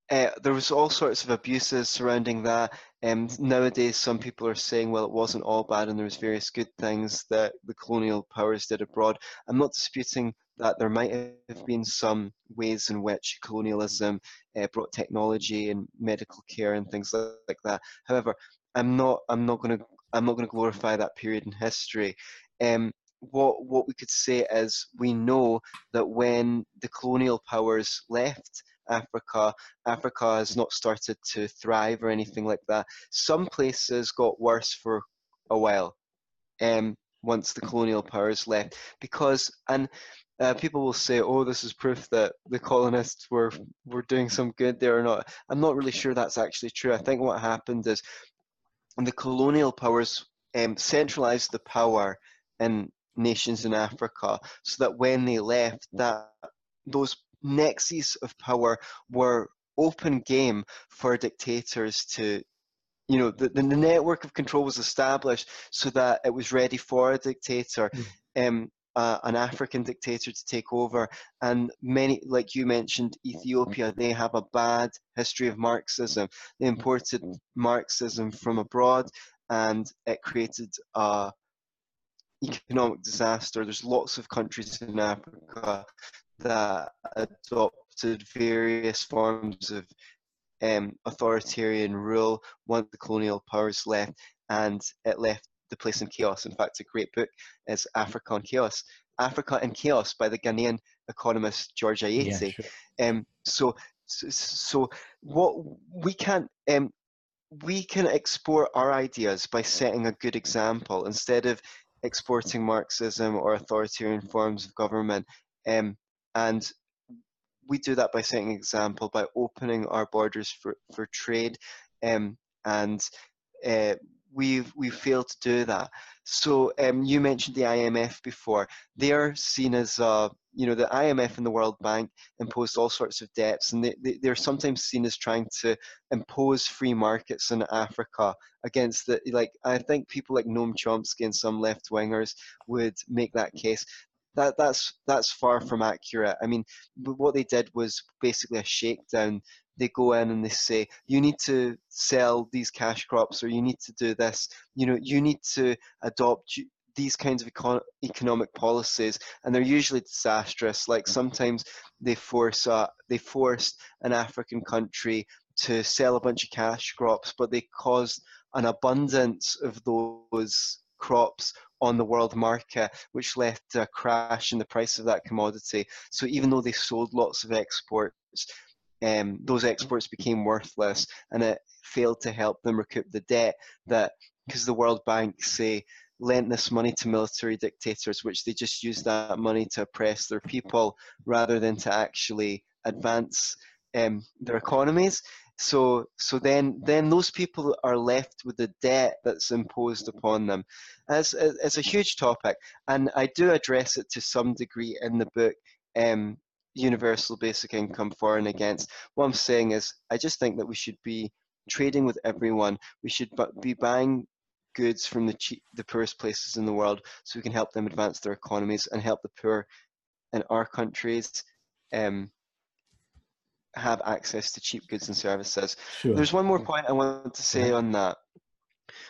uh, there was all sorts of abuses surrounding that. Um, nowadays, some people are saying, well, it wasn't all bad, and there was various good things that the colonial powers did abroad. I'm not disputing that there might have been some ways in which colonialism uh, brought technology and medical care and things like that. However, I'm not. I'm not going to. I'm not going to glorify that period in history. Um, what what we could say is we know that when the colonial powers left Africa. Africa has not started to thrive or anything like that. Some places got worse for a while um, once the colonial powers left because and uh, people will say, "Oh, this is proof that the colonists were were doing some good there or not." I'm not really sure that's actually true. I think what happened is the colonial powers um, centralized the power in nations in Africa, so that when they left, that those nexus of power were open game for dictators to you know the, the network of control was established so that it was ready for a dictator mm. um, uh, an african dictator to take over. And many like you mentioned ethiopia they have a bad history of marxism. They imported marxism from abroad and it created a economic disaster. There's lots of countries in africa that adopted various forms of um, authoritarian rule once the colonial powers left, and it left the place in chaos. In fact, a great book is Africa in Chaos. Africa in Chaos by the Ghanaian economist George Ayittey. Yeah, sure. um, so, so, so, what we can um, we can export our ideas by setting a good example instead of exporting Marxism or authoritarian forms of government. Um, and we do that by setting example, by opening our borders for, for trade. Um, and uh, we've we've failed to do that. So um, you mentioned the IMF before. They're seen as uh, you know the IMF and the World Bank imposed all sorts of debts, and they, they, they're sometimes seen as trying to impose free markets in Africa against the like. I think people like Noam Chomsky and some left wingers would make that case that that's that's far from accurate. I mean, what they did was basically a shakedown. They go in and they say you need to sell these cash crops or you need to do this. You know you need to adopt these kinds of econ- economic policies. And they're usually disastrous. Like sometimes they force uh, they forced an african country to sell a bunch of cash crops but they caused an abundance of those crops on the world market, which led to a crash in the price of that commodity. So even though they sold lots of exports, um, those exports became worthless and it failed to help them recoup the debt that because the World Bank say lent this money to military dictators, which they just used that money to oppress their people rather than to actually advance um, their economies. So, so then, then those people are left with the debt that's imposed upon them. As it's a huge topic, and I do address it to some degree in the book. Um, universal basic income for and against. What I'm saying is, I just think that we should be trading with everyone. We should be buying goods from the cheap, the poorest places in the world, so we can help them advance their economies and help the poor in our countries um, have access to cheap goods and services. Sure. There's one more point I want to say on that.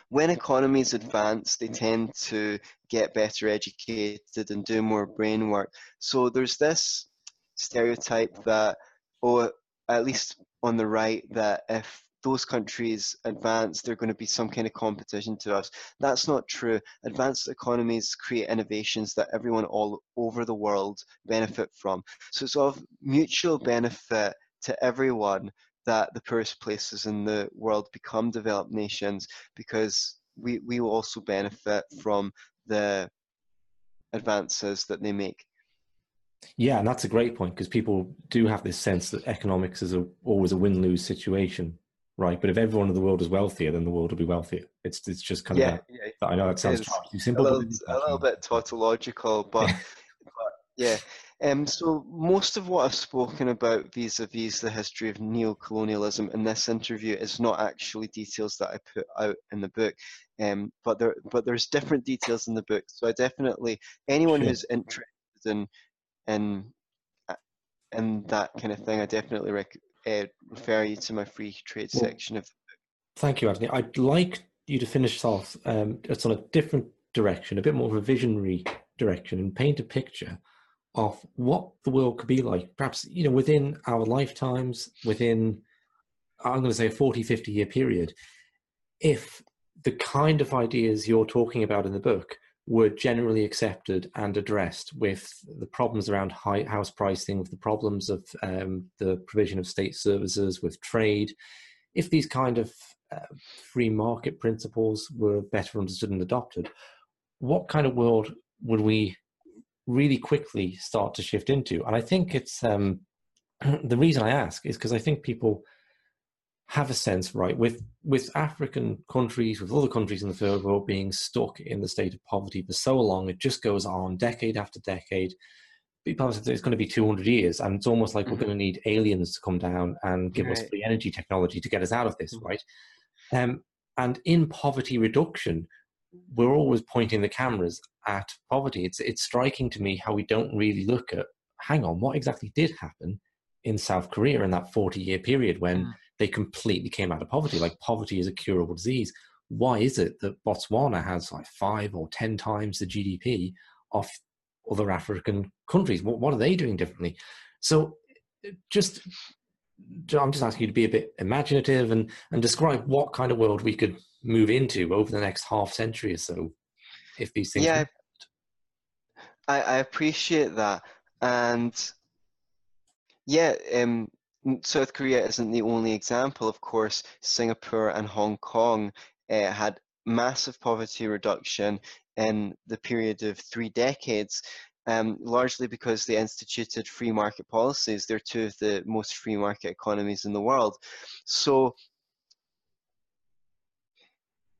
When economies advance, they tend to get better educated and do more brain work. So there's this stereotype that, or at least on the right, that if those countries advance, they're going to be some kind of competition to us. That's not true. Advanced economies create innovations that everyone all over the world benefit from. So it's of mutual benefit to everyone that the poorest places in the world become developed nations because we, we will also benefit from the advances that they make. Yeah, and that's a great point because people do have this sense that economics is a, always a win lose situation, right? But if everyone in the world is wealthier, then the world will be wealthier. It's it's just kind yeah, of yeah. I know that sounds too simple. A little, a little bit tautological, but, but yeah. Um, so most of what I've spoken about vis-a-vis the history of neo-colonialism in this interview is not actually details that I put out in the book, um, but there but there's different details in the book. So I definitely anyone who's interested in in and uh, that kind of thing, I definitely rec- uh, refer you to my free trade well, section of the book. Thank you, Antony. I'd like you to finish off. Um, it's on a different direction, a bit more of a visionary direction, and paint a picture of what the world could be like. Perhaps you know within our lifetimes, within I'm going to say a 40, 50 year period, if the kind of ideas you're talking about in the book were generally accepted and addressed with the problems around high house pricing, with the problems of um, the provision of state services, with trade. If these kind of uh, free market principles were better understood and adopted, what kind of world would we really quickly start to shift into? And I think it's um, the reason I ask is because I think people have a sense, right, with with African countries, with other countries in the third world being stuck in the state of poverty for so long, it just goes on decade after decade. People say it's going to be 200 years, and it's almost like mm-hmm. we're going to need aliens to come down and give right. us free energy technology to get us out of this, mm-hmm. right? Um, and in poverty reduction, we're always pointing the cameras at poverty. It's it's striking to me how we don't really look at. Hang on, what exactly did happen in South Korea in that 40 year period when? Mm they completely came out of poverty. Like poverty is a curable disease. Why is it that Botswana has like five or ten times the GDP of other African countries? What, what are they doing differently? So, just I'm just asking you to be a bit imaginative and and describe what kind of world we could move into over the next half century or so, if these things. Yeah, I, I appreciate that, and yeah, um, South Korea isn't the only example. Of course, Singapore and Hong Kong uh, had massive poverty reduction in the period of three decades, um, largely because they instituted free market policies. They're two of the most free market economies in the world. So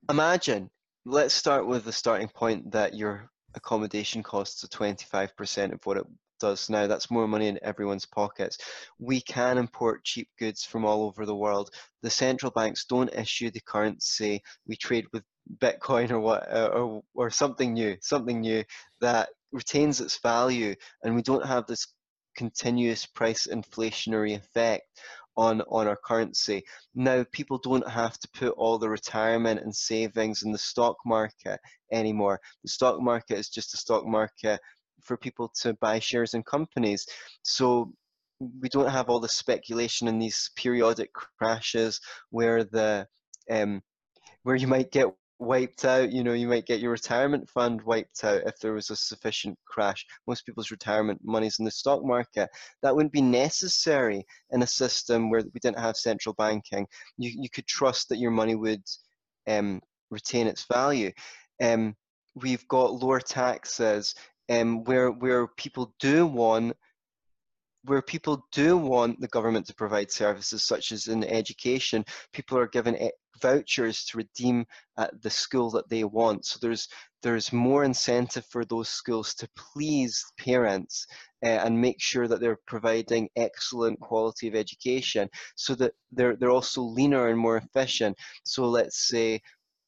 imagine, let's start with the starting point that your accommodation costs are 25% of what it does now. That's more money in everyone's pockets. We can import cheap goods from all over the world. The central banks don't issue the currency. We trade with Bitcoin or what uh, or or something new, something new that retains its value, and we don't have this continuous price inflationary effect on on our currency. Now people don't have to put all the retirement and savings in the stock market anymore. The stock market is just a stock market for people to buy shares in companies. So we don't have all the speculation in these periodic crashes where the um, where you might get wiped out. You know, you might get your retirement fund wiped out if there was a sufficient crash. Most people's retirement money's in the stock market. That wouldn't be necessary in a system where we didn't have central banking. You you could trust that your money would um, retain its value. Um, we've got lower taxes um, where where people do want where people do want the government to provide services such as in education, people are given eh, vouchers to redeem at the school that they want. So there's there's more incentive for those schools to please parents uh, and make sure that they're providing excellent quality of education, so that they're they're also leaner and more efficient. So let's say.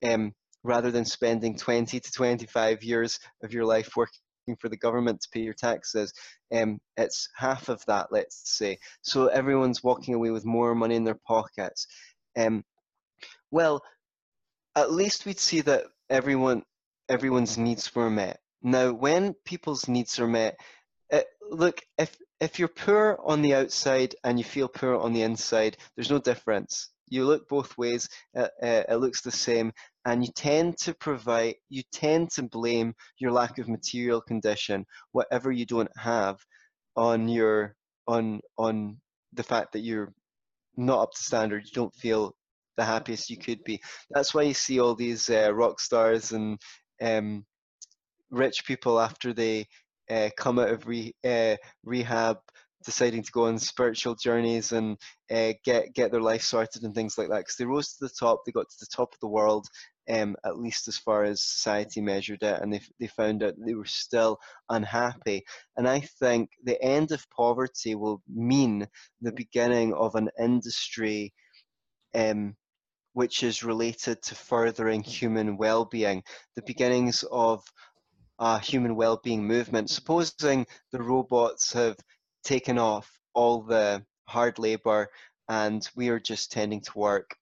Um, rather than spending 20 to 25 years of your life working for the government to pay your taxes, um, it's half of that, let's say. So everyone's walking away with more money in their pockets. Um, well, at least we'd see that everyone everyone's needs were met. Now, when people's needs are met, it, look if if you're poor on the outside and you feel poor on the inside, there's no difference. You look both ways; uh, uh, it looks the same and you tend to provide you tend to blame your lack of material condition whatever you don't have on your on on the fact that you're not up to standard you don't feel the happiest you could be. That's why you see all these uh, rock stars and um, rich people after they uh, come out of re, uh, rehab deciding to go on spiritual journeys and uh, get get their life sorted and things like that because they rose to the top they got to the top of the world um, at least as far as society measured it and they, they found out they were still unhappy. And i think the end of poverty will mean the beginning of an industry um, which is related to furthering human well-being the beginnings of a human well-being movement. Supposing the robots have taken off all the hard labor and we are just tending to work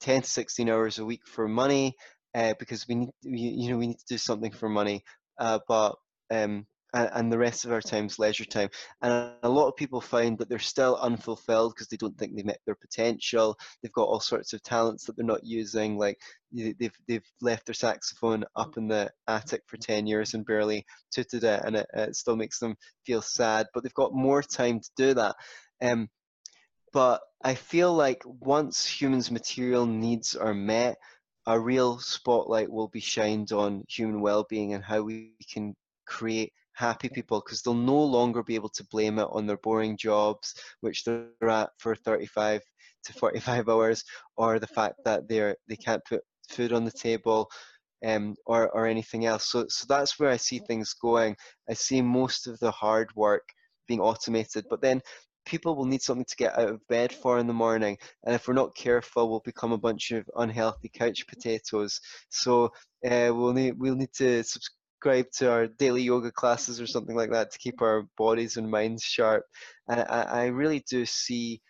10 to 16 hours a week for money uh, because we need you, know we need to do something for money. Uh, but um, and, the rest of our time is leisure time. And a lot of people find that they're still unfulfilled because they don't think they met their potential. They've got all sorts of talents that they're not using like they've they've left their saxophone up in the attic for 10 years and barely tooted it and it, it still makes them feel sad but they've got more time to do that. Um, but I feel like once humans' material needs are met, a real spotlight will be shined on human well-being and how we can create happy people because they'll no longer be able to blame it on their boring jobs which they're at for 35 to 45 hours or the fact that they're they can't put food on the table um, or, or anything else. So, so that's where i see things going. I see most of the hard work being automated but then people will need something to get out of bed for in the morning and if we're not careful we'll become a bunch of unhealthy couch potatoes. So uh, we'll need we'll need to subscribe to our daily yoga classes or something like that to keep our bodies and minds sharp and I, I really do see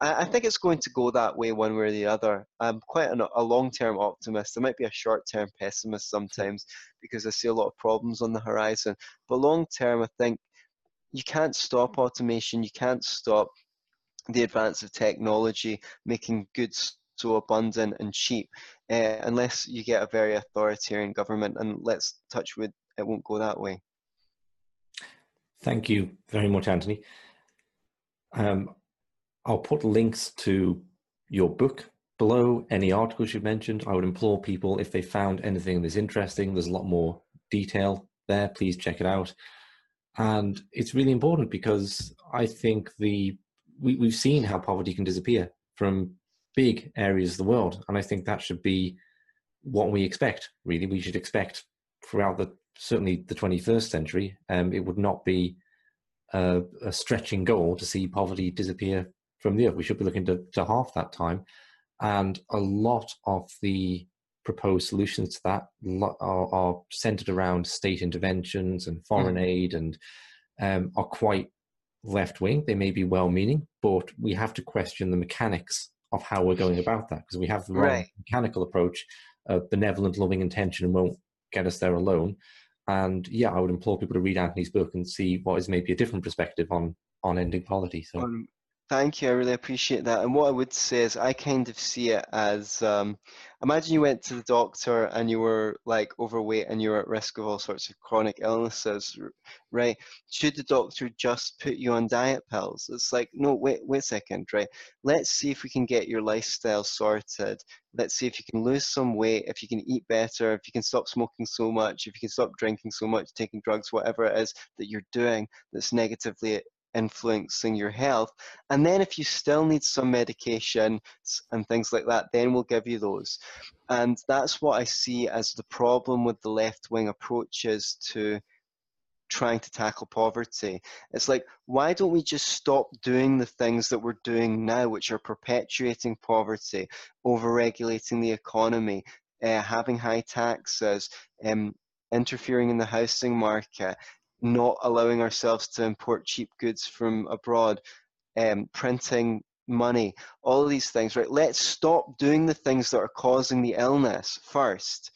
I, I think it's going to go that way one way or the other. I'm quite an, a long-term optimist. I might be a short-term pessimist sometimes because I see a lot of problems on the horizon. But long-term, I think you can't stop automation. You can't stop the advance of technology making goods so abundant and cheap uh, unless you get a very authoritarian government. And let's touch wood, it won't go that way. Thank you very much, Antony. Um, I'll put links to your book below, any articles you've mentioned. I would implore people, if they found anything that's interesting, there's a lot more detail there, please check it out. And it's really important because I think the we, we've seen how poverty can disappear from big areas of the world. And I think that should be what we expect. Really, we should expect throughout the certainly the 21st century. Um, it would not be a, a, stretching goal to see poverty disappear from the earth. We should be looking to, to half that time, and a lot of the proposed solutions to that are, are centered around state interventions and foreign mm. aid and um, are quite left wing. They may be well meaning, but we have to question the mechanics of how we're going about that because we have the wrong right. mechanical approach. Uh, benevolent, loving intention won't get us there alone. And yeah, I would implore people to read Antony's book and see what is maybe a different perspective on on ending poverty. So. Um, Thank you. I really appreciate that. And what I would say is, I kind of see it as um, imagine you went to the doctor and you were like overweight and you were at risk of all sorts of chronic illnesses, right? Should the doctor just put you on diet pills? It's like, no, wait, wait a second, right? Let's see if we can get your lifestyle sorted. Let's see if you can lose some weight, if you can eat better, if you can stop smoking so much, if you can stop drinking so much, taking drugs, whatever it is that you're doing that's negatively influencing your health. And then if you still need some medication and things like that, then we'll give you those. And that's what I see as the problem with the left wing approaches to trying to tackle poverty. It's like, why don't we just stop doing the things that we're doing now, which are perpetuating poverty, overregulating the economy, uh, having high taxes, um, interfering in the housing market, not allowing ourselves to import cheap goods from abroad, um, printing money, all these things, right? Let's stop doing the things that are causing the illness first.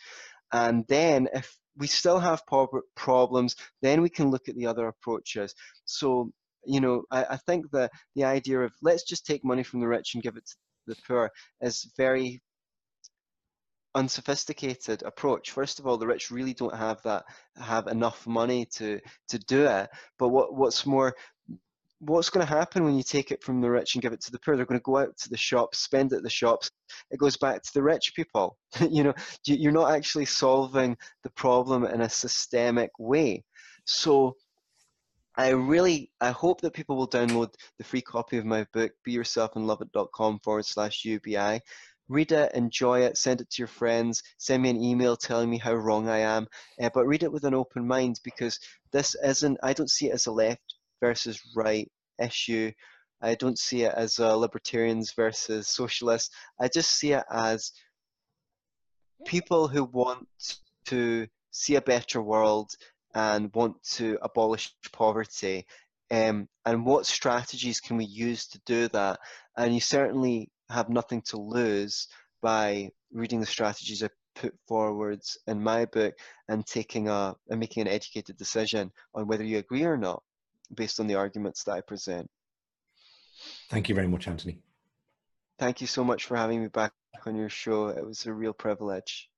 And then if we still have problems, then we can look at the other approaches. So, you know, I, I think that the idea of let's just take money from the rich and give it to the poor is very unsophisticated approach. First of all, the rich really don't have that have enough money to to do it. But what what's more, what's going to happen when you take it from the rich and give it to the poor? They're going to go out to the shops, spend at the shops. It goes back to the rich people. you know, you're not actually solving the problem in a systemic way. So. I really, I hope that people will download the free copy of my book, be yourself and love it.com forward slash UBI read it, enjoy it, send it to your friends, send me an email telling me how wrong I am, uh, but read it with an open mind because this isn't, I don't see it as a left versus right issue. I don't see it as libertarians versus socialists. I just see it as people who want to see a better world and want to abolish poverty. Um, and what strategies can we use to do that? And you certainly have nothing to lose by reading the strategies I put forwards in my book and taking a and making an educated decision on whether you agree or not based on the arguments that I present. Thank you very much, Antony. Thank you so much for having me back on your show. It was a real privilege.